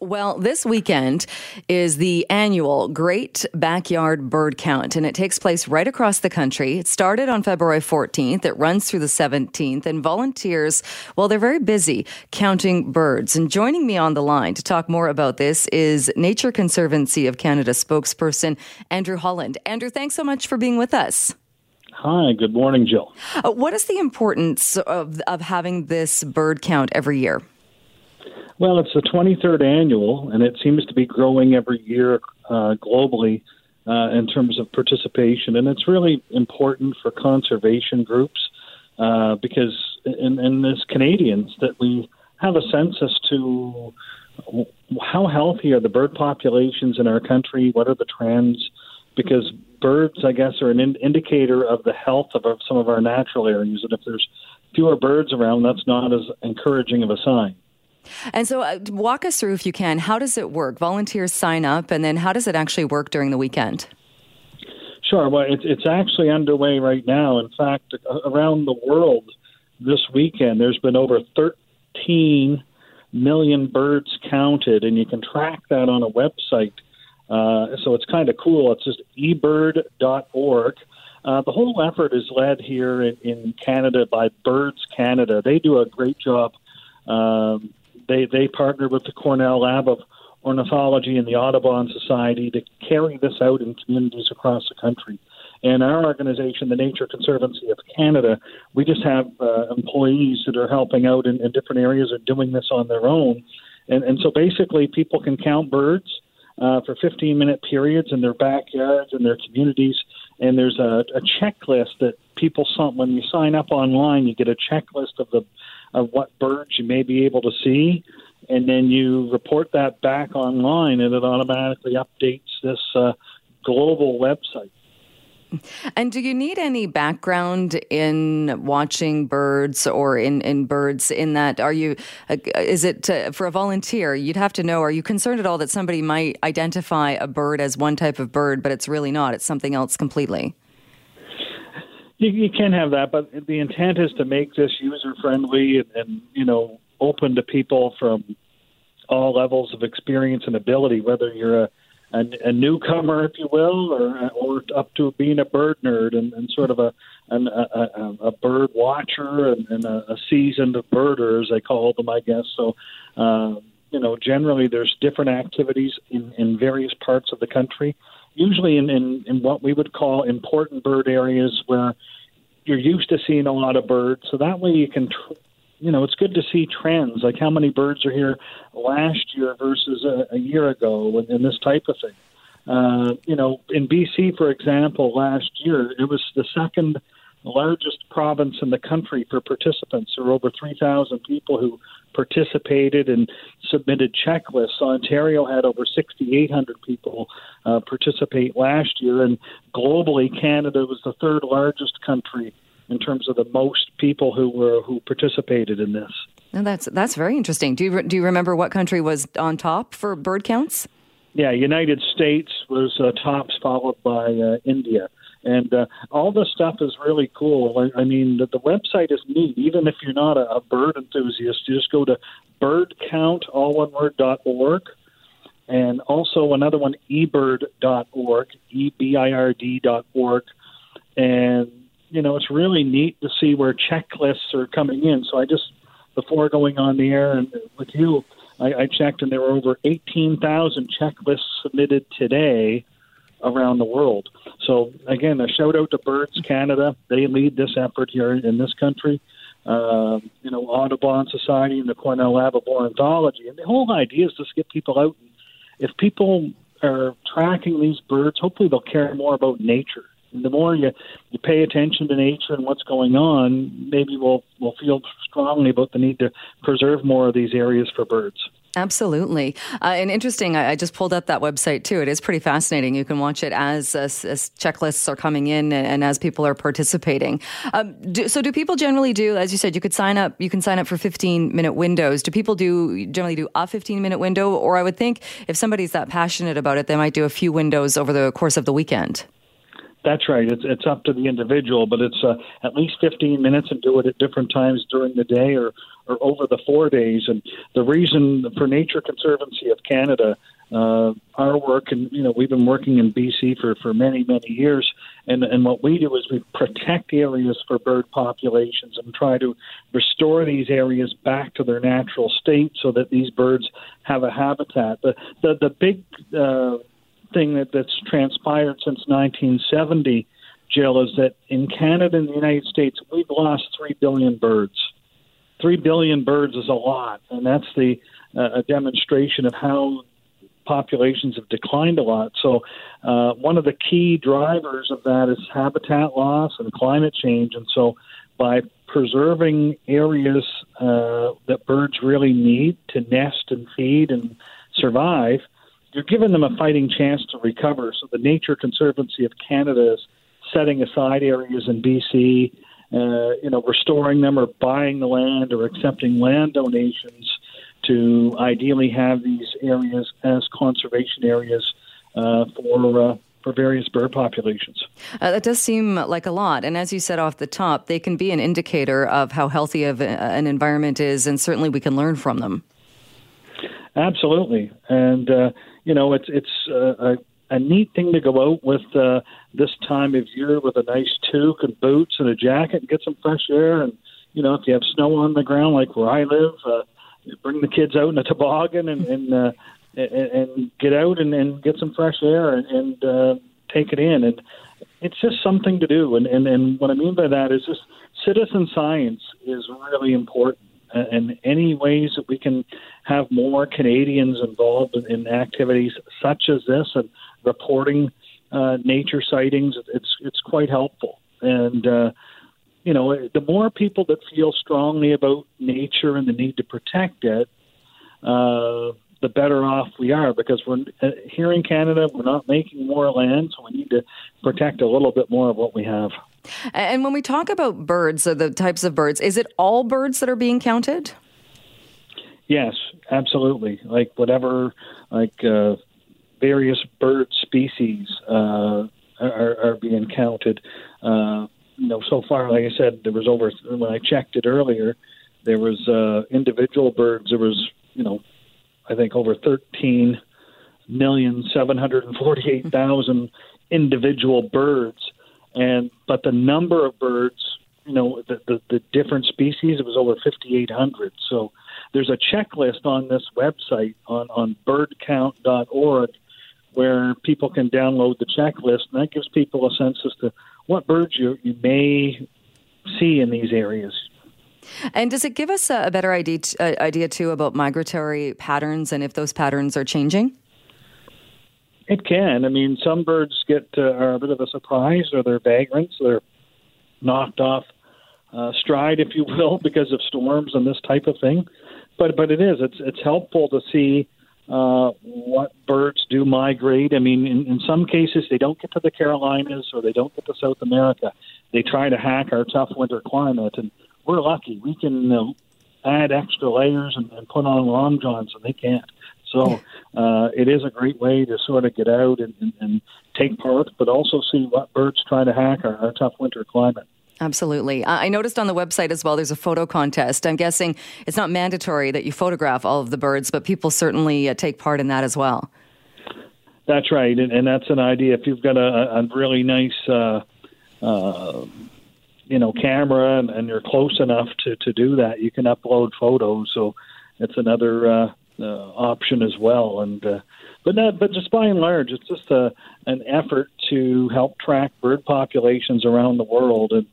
Well, this weekend is the annual Great Backyard Bird Count, and it takes place right across the country. It started on February 14th, it runs through the 17th, and volunteers, well, they're very busy counting birds. And joining me on the line to talk more about this is Nature Conservancy of Canada spokesperson Andrew Holland. Andrew, thanks so much for being with us. Hi, good morning, Jill. Uh, what is the importance of, of having this bird count every year? Well, it's the 23rd annual, and it seems to be growing every year uh, globally uh, in terms of participation. And it's really important for conservation groups uh, because, and, and as Canadians, that we have a sense as to how healthy are the bird populations in our country, what are the trends, because birds, I guess, are an in- indicator of the health of our, some of our natural areas. And if there's fewer birds around, that's not as encouraging of a sign. And so, uh, walk us through, if you can, how does it work? Volunteers sign up, and then how does it actually work during the weekend? Sure. Well, it's, it's actually underway right now. In fact, around the world this weekend, there's been over 13 million birds counted, and you can track that on a website. Uh, so it's kind of cool. It's just ebird.org. Uh, the whole effort is led here in, in Canada by Birds Canada. They do a great job um, they they partnered with the Cornell Lab of Ornithology and the Audubon Society to carry this out in communities across the country. And our organization, the Nature Conservancy of Canada, we just have uh, employees that are helping out in, in different areas and doing this on their own. And, and so basically, people can count birds uh, for 15 minute periods in their backyards and their communities. And there's a, a checklist that people, when you sign up online, you get a checklist of the of what birds you may be able to see, and then you report that back online, and it automatically updates this uh, global website. And do you need any background in watching birds or in, in birds in that? Are you, uh, is it uh, for a volunteer? You'd have to know, are you concerned at all that somebody might identify a bird as one type of bird, but it's really not? It's something else completely? You, you can have that, but the intent is to make this user friendly and, and you know open to people from all levels of experience and ability, whether you're a a, a newcomer, if you will, or or up to being a bird nerd and, and sort of a an, a, a, bird watcher and, and a, a seasoned birder, as they call them, I guess. So, uh, you know, generally there's different activities in, in various parts of the country usually in, in, in what we would call important bird areas where you're used to seeing a lot of birds. So that way you can, tr- you know, it's good to see trends, like how many birds are here last year versus a, a year ago, and, and this type of thing. Uh, you know, in BC, for example, last year it was the second largest province in the country for participants. There were over 3,000 people who participated and submitted checklists. Ontario had over 6,800 people uh, participate last year, and globally, Canada was the third largest country in terms of the most people who were who participated in this. And that's that's very interesting. Do you do you remember what country was on top for bird counts? Yeah, United States was uh, tops, followed by uh, India. And uh, all this stuff is really cool. I, I mean, the, the website is neat. Even if you're not a, a bird enthusiast, you just go to birdcount, all one word, dot org. And also another one, ebird.org, E-B-I-R-D dot org. And, you know, it's really neat to see where checklists are coming in. So I just, before going on the air and with you, I, I checked and there were over 18,000 checklists submitted today around the world. So again, a shout out to Birds Canada. They lead this effort here in this country. Uh, you know, Audubon Society and the Cornell Lab of Ornithology. And the whole idea is just get people out. If people are tracking these birds, hopefully they'll care more about nature. And the more you, you pay attention to nature and what's going on, maybe we'll we'll feel strongly about the need to preserve more of these areas for birds. Absolutely. Uh, and interesting, I, I, just pulled up that website too. It is pretty fascinating. You can watch it as, as, as checklists are coming in and, and as people are participating. Um, do, so, do people generally do, as you said, you could sign up, you can sign up for 15 minute windows. Do people do generally do a 15 minute window? Or I would think if somebody's that passionate about it, they might do a few windows over the course of the weekend. That's right. It's it's up to the individual, but it's uh, at least 15 minutes and do it at different times during the day or or over the four days. And the reason for Nature Conservancy of Canada, uh, our work, and you know, we've been working in BC for for many many years, and and what we do is we protect areas for bird populations and try to restore these areas back to their natural state so that these birds have a habitat. The the the big uh, thing that, that's transpired since 1970, Jill, is that in Canada and the United States, we've lost 3 billion birds. 3 billion birds is a lot, and that's the uh, a demonstration of how populations have declined a lot. So, uh, one of the key drivers of that is habitat loss and climate change. And so, by preserving areas uh, that birds really need to nest and feed and survive, you're giving them a fighting chance to recover. So the Nature Conservancy of Canada is setting aside areas in BC, uh, you know, restoring them or buying the land or accepting land donations to ideally have these areas as conservation areas uh, for. Uh, for various bird populations. Uh, that does seem like a lot. And as you said off the top, they can be an indicator of how healthy of an environment is, and certainly we can learn from them. Absolutely. And, uh, you know, it's it's uh, a, a neat thing to go out with uh, this time of year with a nice toque and boots and a jacket and get some fresh air. And you know, if you have snow on the ground like where I live, uh, bring the kids out in a toboggan and and, uh, and, and get out and, and get some fresh air and, and uh, take it in. And it's just something to do. And, and and what I mean by that is just citizen science is really important and any ways that we can have more Canadians involved in, activities such as this and reporting uh, nature sightings, it's it's quite helpful. And uh, you know, the more people that feel strongly about nature and the need to protect it, uh, the better off we are. Because we're uh, here in Canada, we're not making more land, so we need to protect a little bit more of what we have. And when we talk about birds, or the types of birds, is it all birds that are being counted? Yes, absolutely. Like whatever, like uh, various bird species uh, are, are, being counted. Uh, you know, so far, like I said, there was over when I checked it earlier, there was uh, individual birds. There was, you know, I think over thirteen million seven hundred and forty-eight thousand individual birds and but the number of birds, you know, the the, the different species, it was over 5,800. So there's a checklist on this website on on birdcount.org where people can download the checklist, and that gives people a sense as to what birds you you may see in these areas. And does it give us a, better idea, uh, idea too about migratory patterns and if those patterns are changing? It can. I mean, some birds get uh, are a bit of a surprise, or they're vagrants. They're knocked off uh, stride, if you will, because of storms and this type of thing. But but it is. It's it's helpful to see uh, what birds do migrate. I mean, in, in some cases, they don't get to the Carolinas or they don't get to South America. They try to hack our tough winter climate, and we're lucky. We can uh, add extra layers and, and put on long johns, and they can't. So uh, it is a great way to sort of get out and, and, and take part, but also see what birds try to hack our, our tough winter climate. Absolutely. I noticed on the website as well, there's a photo contest. I'm guessing it's not mandatory that you photograph all of the birds, but people certainly uh, take part in that as well. That's right. And, and that's an idea. If you've got a, a really nice, uh, uh, you know, camera and, and, you're close enough to, to do that, you can upload photos. So it's another uh, uh, option as well. And uh, but not, but just by and large, it's just a, an effort to help track bird populations around the world. And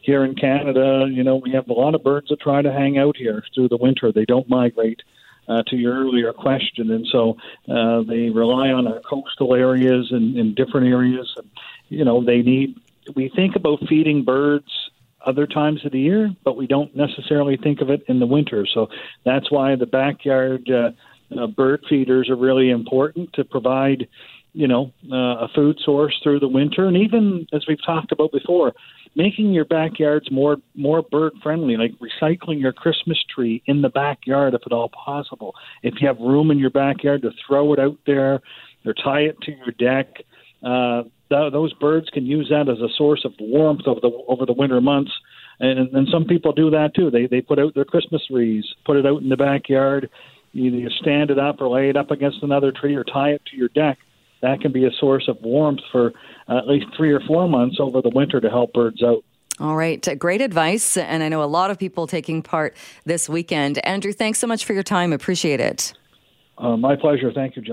here in Canada, you know, we have a lot of birds that try to hang out here through the winter. They don't migrate. Uh, to your earlier question, and so uh, they rely on our coastal areas and in different areas. And, you know, they need. We think about feeding birds other times of the year, but we don't necessarily think of it in the winter. So that's why the backyard uh, uh, bird feeders are really important to provide, you know, uh, a food source through the winter, and even as we've talked about before, making your backyards more more bird friendly, like recycling your Christmas tree in the backyard if at all possible. If you have room in your backyard to throw it out there or tie it to your deck. Uh, th- those birds can use that as a source of warmth over the over the winter months. And, and some people do that too. They they put out their Christmas wreaths, put it out in the backyard. Either you stand it up or lay it up against another tree or tie it to your deck. That can be a source of warmth for uh, at least three or four months over the winter to help birds out. All right. Great advice. And I know a lot of people taking part this weekend. Andrew, thanks so much for your time. Appreciate it. Uh, my pleasure. Thank you, Jill.